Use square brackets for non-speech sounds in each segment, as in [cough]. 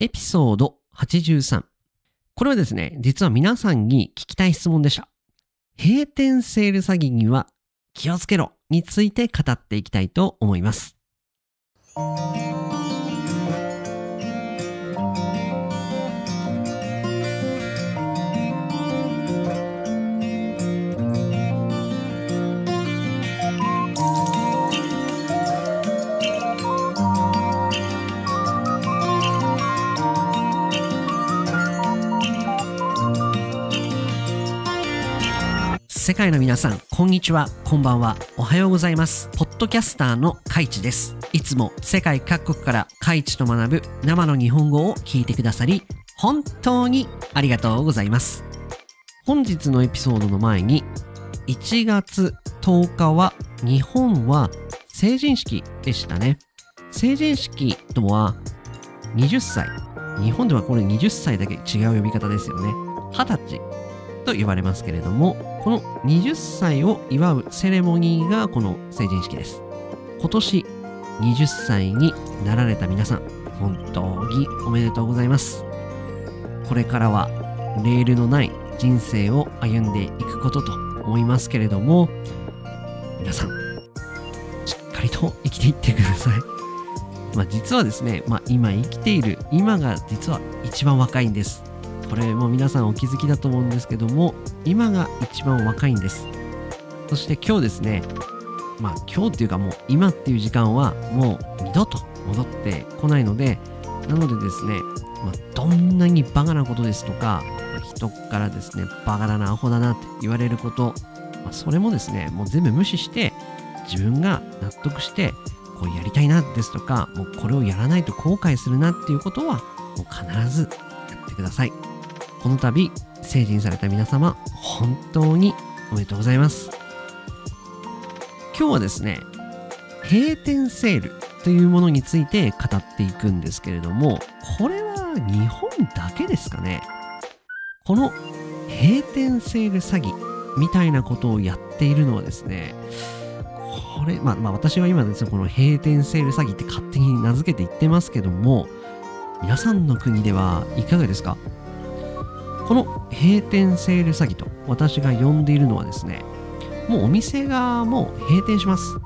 エピソード83。これはですね、実は皆さんに聞きたい質問でした。閉店セール詐欺には気をつけろについて語っていきたいと思います。世界の皆さん、こんにちは、こんばんは、おはようございます。ポッドキャスターのカイチです。いつも世界各国からカイチと学ぶ生の日本語を聞いてくださり、本当にありがとうございます。本日のエピソードの前に、1月10日は日本は成人式でしたね。成人式とは20歳。日本ではこれ20歳だけ違う呼び方ですよね。20歳と言われますけれども、この20歳を祝うセレモニーがこの成人式です。今年20歳になられた皆さん、本当におめでとうございます。これからはレールのない人生を歩んでいくことと思いますけれども、皆さん、しっかりと生きていってください。まあ実はですね、まあ今生きている今が実は一番若いんです。これも皆さんお気づきだと思うんですけども今が一番若いんです。そして今日ですねまあ今日っていうかもう今っていう時間はもう二度と戻ってこないのでなのでですね、まあ、どんなにバカなことですとか、まあ人からですねバカだなアホだなって言われること、まあ、それもですねもう全部無視して自分が納得してこうやりたいなですとかもうこれをやらないと後悔するなっていうことはもう必ずやってください。この度成人された皆様本当におめでとうございます。今日はですね閉店セールというものについて語っていくんですけれどもこれは日本だけですかね？この閉店セール詐欺みたいなことをやっているのはですねこれまあまあ私は今ですねこの閉店セール詐欺って勝手に名付けて言ってますけども皆さんの国ではいかがですか？この閉店セール詐欺と私が呼んでいるのはですね、もうお店がもう閉店します。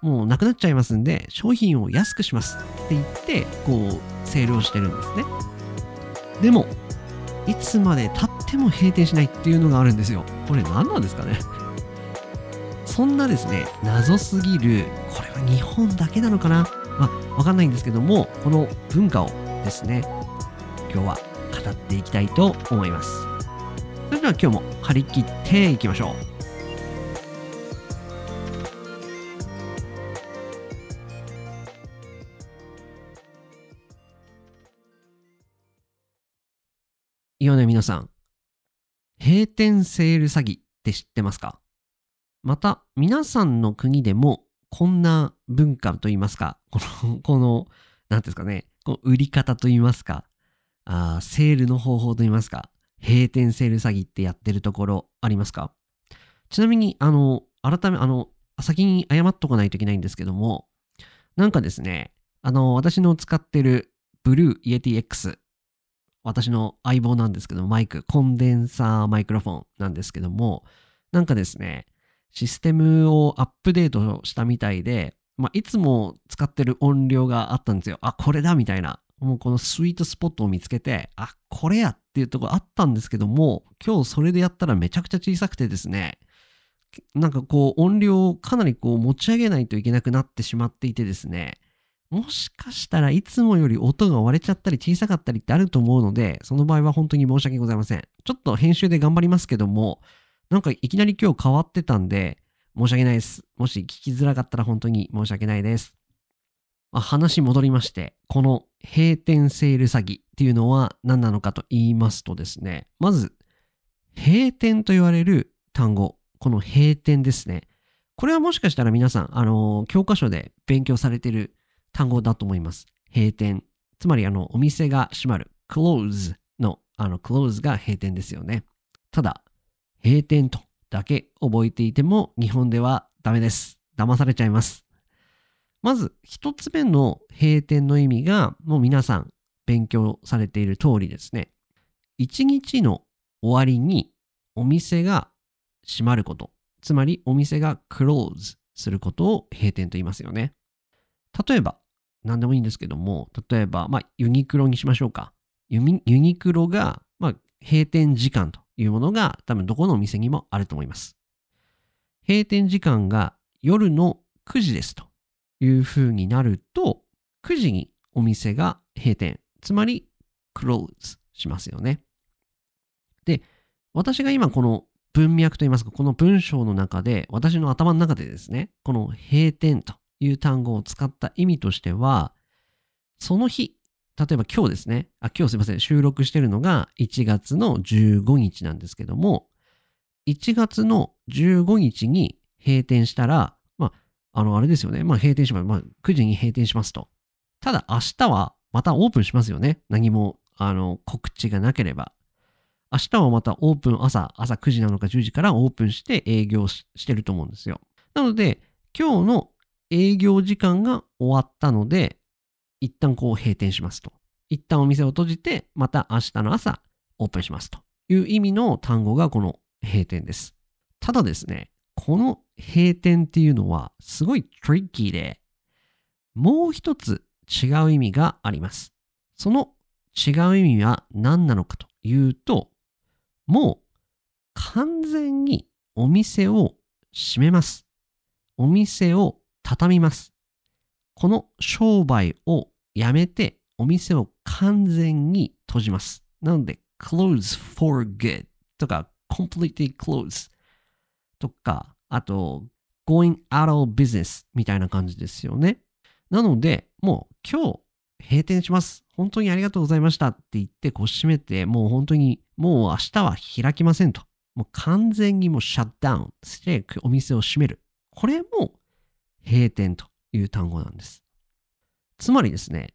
もうなくなっちゃいますんで、商品を安くしますって言って、こう、セールをしてるんですね。でも、いつまで経っても閉店しないっていうのがあるんですよ。これ何なんですかねそんなですね、謎すぎる、これは日本だけなのかなまあ、わかんないんですけども、この文化をですね、今日は語っていきたいと思います。それでは今日も張り切っていきましょう。いやね、皆さん。閉店セール詐欺って知ってますか？また、皆さんの国でも、こんな文化といいますか、この、この、なんていうんですかね、この売り方といいますか、あセールの方法といいますか、閉店セール詐欺ってやってるところありますか？ちなみに、あの、改め、あの、先に謝っとかないといけないんですけども、なんかですね、あの、私の使ってるブルーイエティ X、私の相棒なんですけど、マイク、コンデンサーマイクロフォンなんですけども、なんかですね、システムをアップデートしたみたいで、まあ、いつも使ってる音量があったんですよ。あ、これだみたいな。もうこのスイートスポットを見つけて、あ、これやっていうとこあったんですけども、今日それでやったらめちゃくちゃ小さくてですね、なんかこう音量をかなりこう持ち上げないといけなくなってしまっていてですね、もしかしたらいつもより音が割れちゃったり小さかったりってあると思うので、その場合は本当に申し訳ございません。ちょっと編集で頑張りますけども、なんかいきなり今日変わってたんで、申し訳ないです。もし聞きづらかったら本当に申し訳ないです。まあ、話戻りまして、この閉店セール詐欺っていうのは何なのかと言いますとですね、まず、閉店と言われる単語、この閉店ですね。これはもしかしたら皆さん、あの教科書で勉強されている単語だと思います。閉店。つまり、あの、お店が閉まる。close の、あの、close が閉店ですよね。ただ、閉店とだけ覚えていても日本ではダメです。騙されちゃいます。まず、一つ目の閉店の意味が、もう皆さん勉強されている通りですね、一日の終わりにお店が閉まること、つまりお店が close することを閉店と言いますよね。例えば、何でもいいんですけども、例えば、まあ、ユニクロにしましょうか。ユニクロが、まあ、閉店時間というものが多分どこのお店にもあると思います。閉店時間が夜の9時ですというふうになると、9時にお店が閉店、つまり close しますよね。で、私が今この文脈といいますか、この文章の中で、私の頭の中でですね、この閉店という単語を使った意味としては、その日、例えば今日ですね、あ、今日すいません、収録してるのが1月の15日なんですけども、1月の15日に閉店したら、あ、の、あれですよね。まあ、閉店します。まあ、9時に閉店しますと。ただ、明日はまたオープンしますよね。何も、あの、告知がなければ。明日はまたオープン朝、朝9時なのか10時からオープンして営業してると思うんですよ。なので、今日の営業時間が終わったので、一旦こう閉店しますと。一旦お店を閉じて、また明日の朝オープンしますという意味の単語がこの閉店です。ただですね、この閉店っていうのはすごいトリッキーで、もう一つ違う意味があります。その違う意味は何なのかというと、もう完全にお店を閉めます。お店を畳みます。この商売をやめてお店を完全に閉じます。なので、close for good とか completely close とか、あと going out of business みたいな感じですよね。なので、もう今日閉店します。本当にありがとうございましたって言ってこう閉めて、もう本当にもう明日は開きませんと。もう完全にもうシャットダウンしてお店を閉める。これも閉店という単語なんです。つまりですね、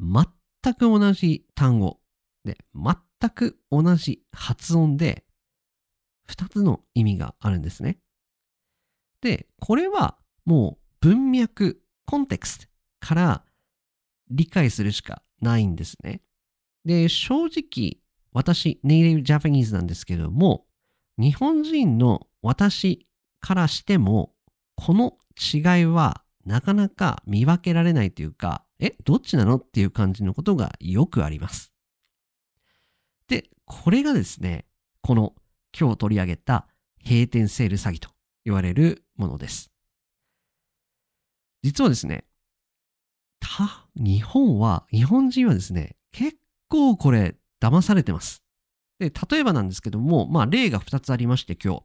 全く同じ単語で、全く同じ発音で、二つの意味があるんですね。で、これはもう文脈、コンテクストから理解するしかないんですね。で、正直、私、ネイティブジャパニーズなんですけども、日本人の私からしても、この違いはなかなか見分けられないというか、え、どっちなのっていう感じのことがよくあります。で、これがですね、この今日取り上げた閉店セール詐欺と言われるものです。実はですね、た、日本は、日本人はですね、結構これ騙されてます。で、例えばなんですけども、まあ例が2つありまして今日、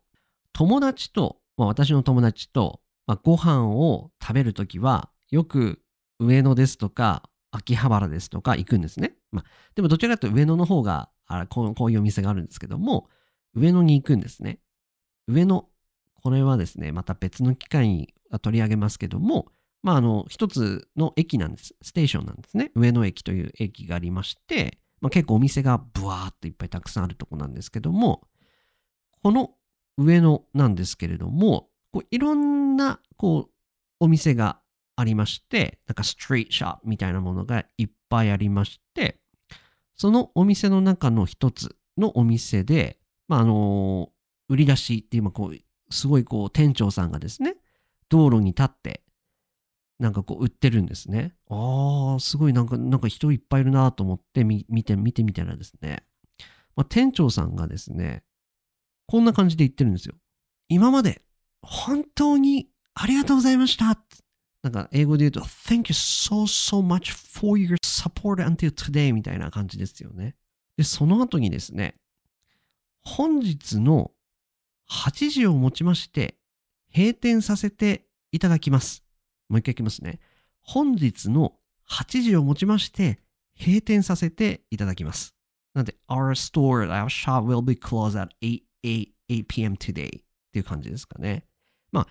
友達と、まあ私の友達と、まあ、ご飯を食べるときは、よく上野ですとか、秋葉原ですとか行くんですね。まあ、でもどちらかというと上野の方があこうこういうお店があるんですけども、上野に行くんですね。上野、これはですね、また別の機会に取り上げますけども、まあ、あの、一つの駅なんです。ステーションなんですね。上野駅という駅がありまして、まあ、結構お店がブワーっといっぱいたくさんあるとこなんですけども、この上野なんですけれども、こういろんな、こう、お店がありまして、なんかストリートショップみたいなものがいっぱいありまして、そのお店の中の一つのお店で、まあ、あの売り出しっていう、こう、すごいこう、店長さんがですね、道路に立って、なんかこう売ってるんですね。ああ、すごいなんか、なんか人いっぱいいるなと思って見て、見てみたらですね、まあ、店長さんがですね、こんな感じで言ってるんですよ。今まで本当にありがとうございました。なんか英語で言うと、Thank you so, so much for your support until today みたいな感じですよね。で、その後にですね、本日の8時をもちまして閉店させていただきます。もう一回いきますね。本日の8時をもちまして閉店させていただきます。なので、our store, our shop will be closed at 8, 8, 8 p.m. today っていう感じですかね。まあ、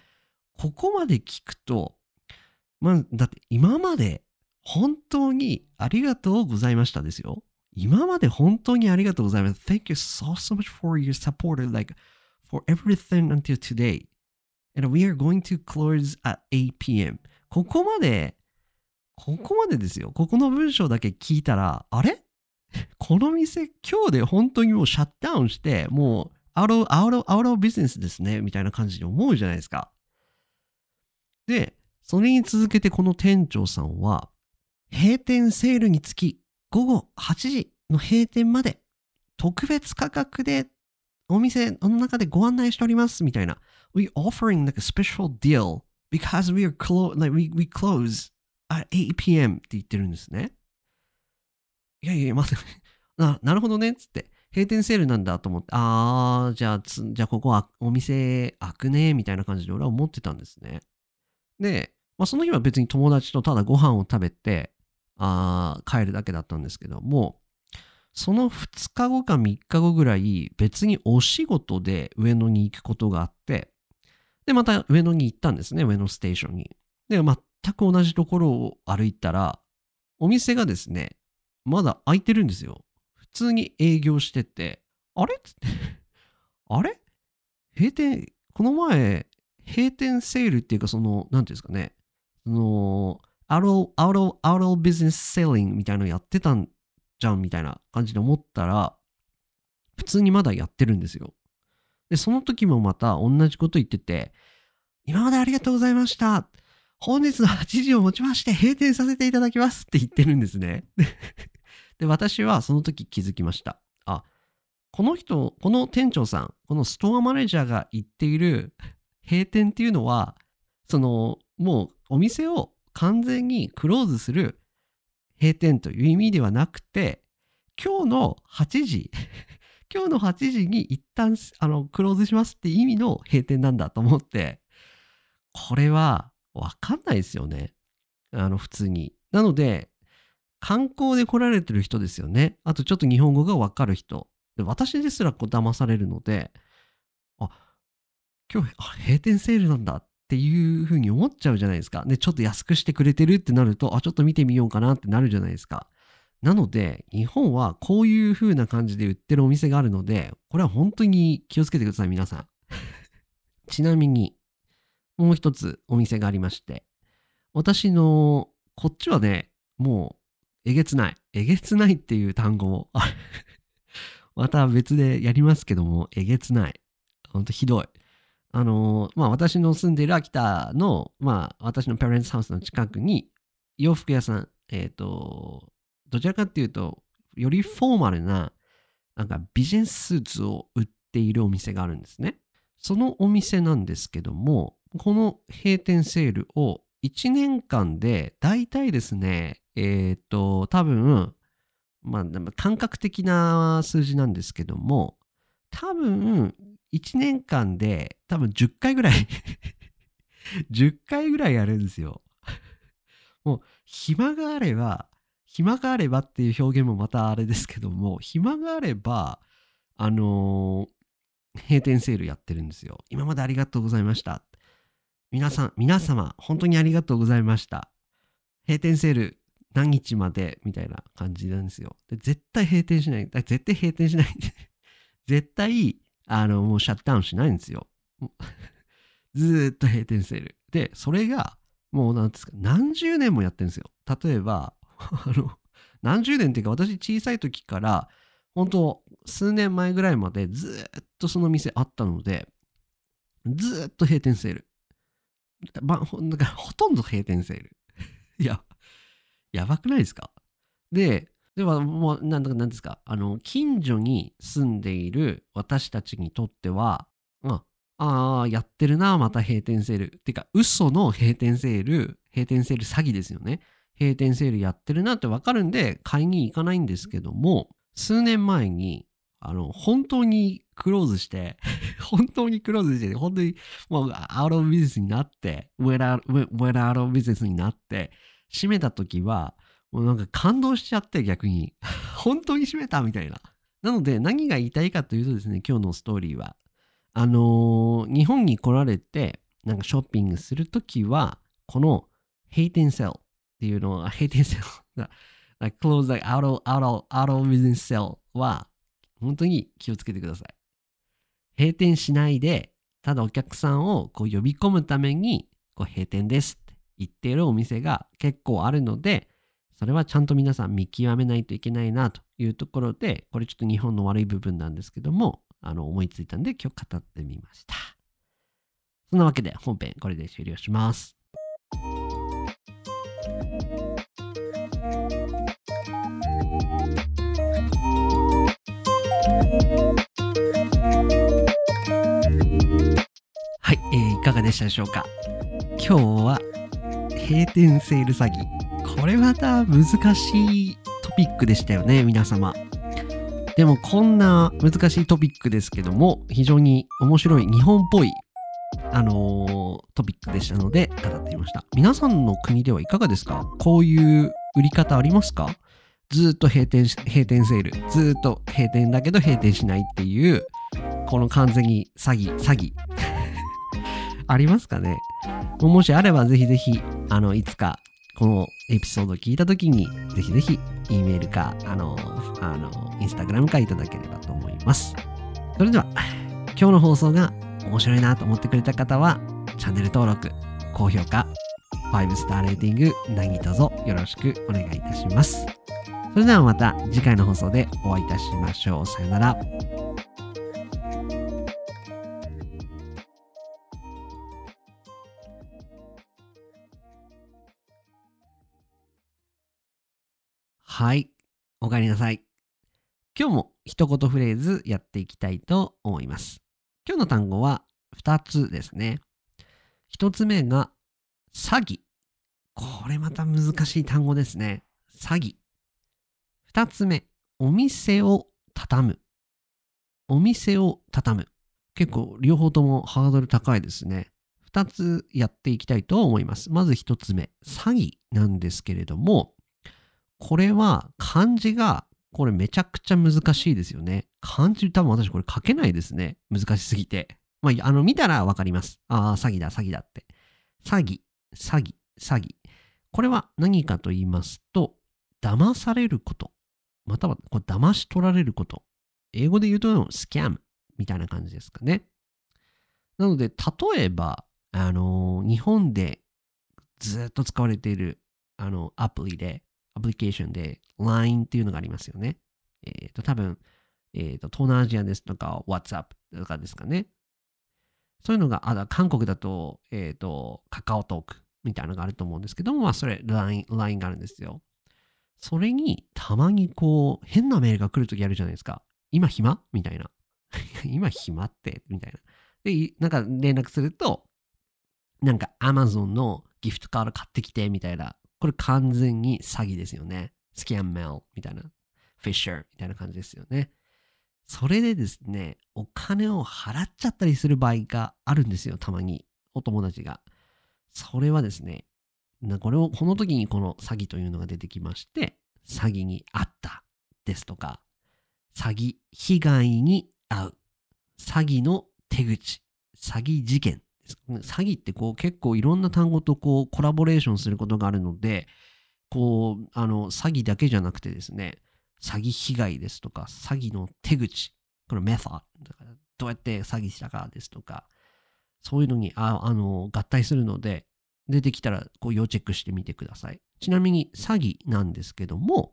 ここまで聞くと、まあ、だって今まで本当にありがとうございましたですよ。今まで本当にありがとうございます。Thank you so, so much for your support, like, for everything until today. And we are going to close at 8 p.m. ここまで、ここまでですよ。ここの文章だけ聞いたら、あれ？この店今日で本当にもうシャットダウンして、もうアウト、アウト、アウトビジネスですね、みたいな感じに思うじゃないですか。で、それに続けてこの店長さんは、閉店セールにつき午後8時の閉店まで特別価格でお店の中でご案内しておりますみたいな。We offering like a special deal because we are close, like we, we close at 8 p.m. って言ってるんですね。いやいや、待って、[laughs] な、なるほどねっ、つって。閉店セールなんだと思って、あー、じゃあ、じゃあここはお店開くね、みたいな感じで俺は思ってたんですね。で、まあその日は別に友達とただご飯を食べて、あ帰るだけだったんですけども、その2日後か3日後ぐらい別にお仕事で上野に行くことがあって、で、また上野に行ったんですね、上野ステーションに。で、全く同じところを歩いたら、お店がですね、まだ開いてるんですよ。普通に営業してて、あれ？[laughs] あれ？閉店、この前、閉店セールっていうか、その、なんていうんですかね、その、アローアローアロービジネスセーリングみたいなのやってたんじゃんみたいな感じで思ったら、普通にまだやってるんですよ。で、その時もまた同じこと言ってて、今までありがとうございました。本日の8時をもちまして閉店させていただきますって言ってるんですね。で、私はその時気づきました。あ、この人、この店長さん、このストアマネージャーが言っている閉店っていうのは、その、もうお店を完全にクローズする閉店という意味ではなくて、今日の8時、[laughs] 今日の8時に一旦あのクローズしますって意味の閉店なんだと思って、これはわかんないですよね。あの普通に。なので、観光で来られてる人ですよね。あとちょっと日本語がわかる人。で私ですらこう騙されるので、あ、今日、あ、閉店セールなんだっっていうふうに思っちゃうじゃないですか。で、ちょっと安くしてくれてるってなると、あ、ちょっと見てみようかなってなるじゃないですか。なので、日本はこういう風な感じで売ってるお店があるので、これは本当に気をつけてください、皆さん。[laughs] ちなみに、もう一つお店がありまして、私の、こっちはね、もう、えげつない。えげつないっていう単語を、[laughs] また別でやりますけども、えげつない。ほんとひどい。あのまあ、私の住んでいる秋田の、まあ、私のパレンツハウスの近くに、洋服屋さん、えっ、ー、と、どちらかっていうと、よりフォーマルな、なんかビジネススーツを売っているお店があるんですね。そのお店なんですけども、この閉店セールを1年間で、だいたいですね、えっ、ー、と、多分、まあ、感覚的な数字なんですけども、多分、1年間で多分10回ぐらい [laughs] 10回ぐらいやるんですよ。もう、暇があれば、暇があればっていう表現もまたあれですけども、暇があれば、あのー、閉店セールやってるんですよ。今までありがとうございました。皆さん、皆様、本当にありがとうございました。閉店セール何日まで？みたいな感じなんですよ。で絶対閉店しない。絶対閉店しない。絶対あの、もうシャットダウンしないんですよ。[laughs] ずーっと閉店セール。で、それが、もうなんですか、何十年もやってるんですよ。例えば、[laughs] あの、何十年っていうか、私小さい時から、本当数年前ぐらいまでずっとその店あったので、ずっと閉店セール。まあ、だかほとんど閉店セール。[laughs] いや、やばくないですか？で、では、もう、なんだか、なんですか、あの、近所に住んでいる私たちにとっては、ああ、やってるな、また閉店セール。てか、嘘の閉店セール、閉店セール詐欺ですよね。閉店セールやってるなってわかるんで、買いに行かないんですけども、数年前に、あの、本当にクローズして [laughs] 本当にクローズして、本当にもうアウトビジネスになって、ウェラ、ウェラアウトビジネスになって、閉めた時は、もうなんか感動しちゃって逆に。[laughs] 本当に閉めたみたいな。なので何が言いたいかというとですね、今日のストーリーは。あのー、日本に来られて、なんかショッピングするときは、この閉店セルっていうのは、閉店セル、like close like out of, out of, out of business sell は、本当に気をつけてください。閉店しないで、ただお客さんをこう呼び込むために、こう閉店ですって言っているお店が結構あるので、それはちゃんと皆さん見極めないといけないなというところで、これちょっと日本の悪い部分なんですけども、あの思いついたんで今日語ってみました。そんなわけで本編これで終了します。はい、えー、いかがでしたでしょうか？今日は閉店セール詐欺。これまた難しいトピックでしたよね、皆様。でもこんな難しいトピックですけども、非常に面白い日本っぽい、あのー、トピックでしたので語ってみました。皆さんの国ではいかがですか？こういう売り方ありますか？ずっと閉店、閉店セール。ずっと閉店だけど閉店しないっていう、この完全に詐欺、詐欺。[laughs] ありますかね？もしあればぜひぜひ、あの、いつかこのエピソードを聞いたときに、ぜひぜひ、E メールか、あの、あの、インスタグラムかいただければと思います。それでは、今日の放送が面白いなと思ってくれた方は、チャンネル登録、高評価、5スターレーティング何卒よろしくお願いいたします。それではまた次回の放送でお会いいたしましょう。さよなら。はい。お帰りなさい。今日も一言フレーズやっていきたいと思います。今日の単語は2つですね。1つ目が詐欺。これまた難しい単語ですね。詐欺。2つ目、お店を畳む。お店を畳む。結構両方ともハードル高いですね。2つやっていきたいと思います。まず1つ目、詐欺なんですけれども、これは漢字が、これめちゃくちゃ難しいですよね。漢字多分私これ書けないですね。難しすぎて。まあ、あの、見たらわかります。ああ、詐欺だ、詐欺だって。詐欺、詐欺、詐欺。これは何かと言いますと、騙されること。または、これ騙し取られること。英語で言うと、スキャムみたいな感じですかね。なので、例えば、あの日本でずっと使われている、あの、アプリで、アプリケーションで LINE っていうのがありますよね。えっ、ー、と、多分、えっ、ー、と、東南アジアですとか、WhatsApp とかですかね。そういうのが、あだ韓国だと、えっ、ー、と、カカオトークみたいなのがあると思うんですけども、まあ、それ LINE、LINE があるんですよ。それに、たまにこう、変なメールが来るときあるじゃないですか。今暇？みたいな。[laughs] 今暇って？みたいな。で、なんか連絡すると、なんか Amazon のギフトカード買ってきてみたいなこれ完全に詐欺ですよね。スキャンメルみたいな。フィッシャーみたいな感じですよね。それでですね、お金を払っちゃったりする場合があるんですよ、たまに。お友達が。それはですね、これを、この時にこの詐欺というのが出てきまして、詐欺にあったですとか、詐欺被害に遭う、詐欺の手口、詐欺事件詐欺ってこう結構いろんな単語とこうコラボレーションすることがあるので、こう、あの、詐欺だけじゃなくてですね、詐欺被害ですとか、詐欺の手口、このメソッド、どうやって詐欺したかですとか、そういうのにああの合体するので、出てきたらこう要チェックしてみてください。ちなみに詐欺なんですけども、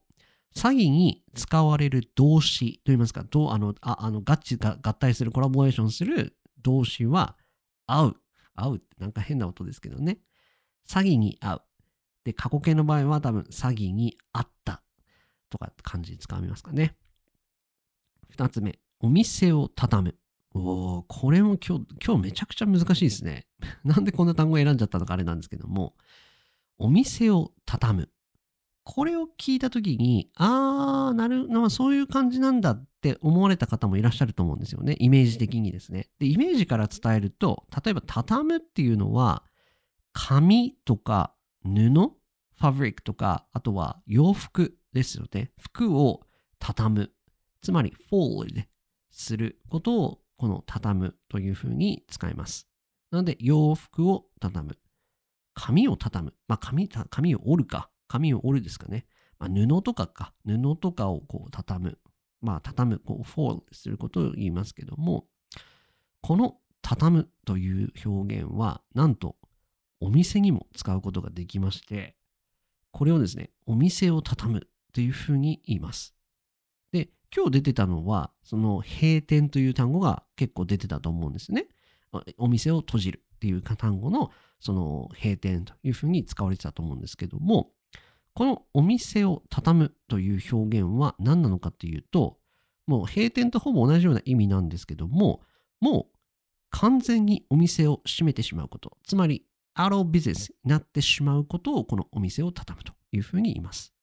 詐欺に使われる動詞といいますか、どうあのああの合致が合体するコラボレーションする動詞は、会う会うってなんか変な音ですけどね。詐欺に遭う。で、過去形の場合は多分詐欺に遭ったとかって感じで使いますかね。二つ目、お店を畳む。おー、これも今日、今日めちゃくちゃ難しいですね。[laughs] なんでこんな単語選んじゃったのかあれなんですけども、お店を畳む。これを聞いたときに、あー、なる、まあ、そういう感じなんだっって思われた方もいらっしゃると思うんですよね。イメージ的にですね。で、イメージから伝えると、例えば畳むっていうのは、紙とか布、ファブリックとか、あとは洋服ですよね。服を畳む。つまり、fold することを、この畳むというふうに使います。なので、洋服を畳む。紙を畳む。まあ、紙、紙を折るか。紙を折るですかね。まあ、布とかか。布とかをこう畳む。まあ、畳む、こう、フォールすることを言いますけども、この畳むという表現は、なんと、お店にも使うことができまして、これをですね、お店を畳むというふうに言います。で、今日出てたのは、その閉店という単語が結構出てたと思うんですね。お店を閉じるっていう単語のその閉店というふうに使われてたと思うんですけども、このお店を畳むという表現は何なのかっていうと、もう閉店とほぼ同じような意味なんですけども、もう完全にお店を閉めてしまうこと、つまり out of business になってしまうことをこのお店を畳むというふうに言います。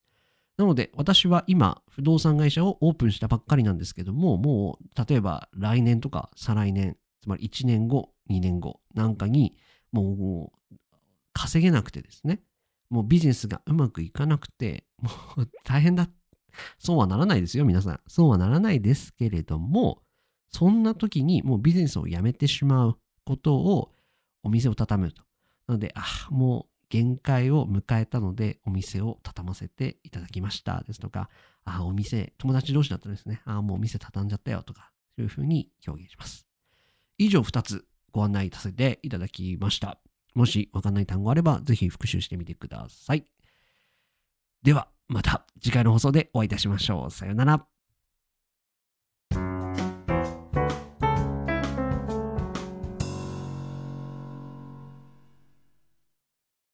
なので私は今不動産会社をオープンしたばっかりなんですけども、もう例えば来年とか再来年、つまり1年後、2年後なんかにもう稼げなくてですね、もうビジネスがうまくいかなくて、もう大変だ。そうはならないですよ、皆さん。そうはならないですけれども、そんな時にもうビジネスをやめてしまうことをお店を畳むと。なので、あ、もう限界を迎えたのでお店を畳ませていただきましたですとか、あ、お店、友達同士だったらですね、あ、もうお店畳んじゃったよとか、そういうふうに表現します。以上2つご案内させていただきました。もしわかんない単語あれば、ぜひ復習してみてください。では、また次回の放送でお会いいたしましょう。さようなら。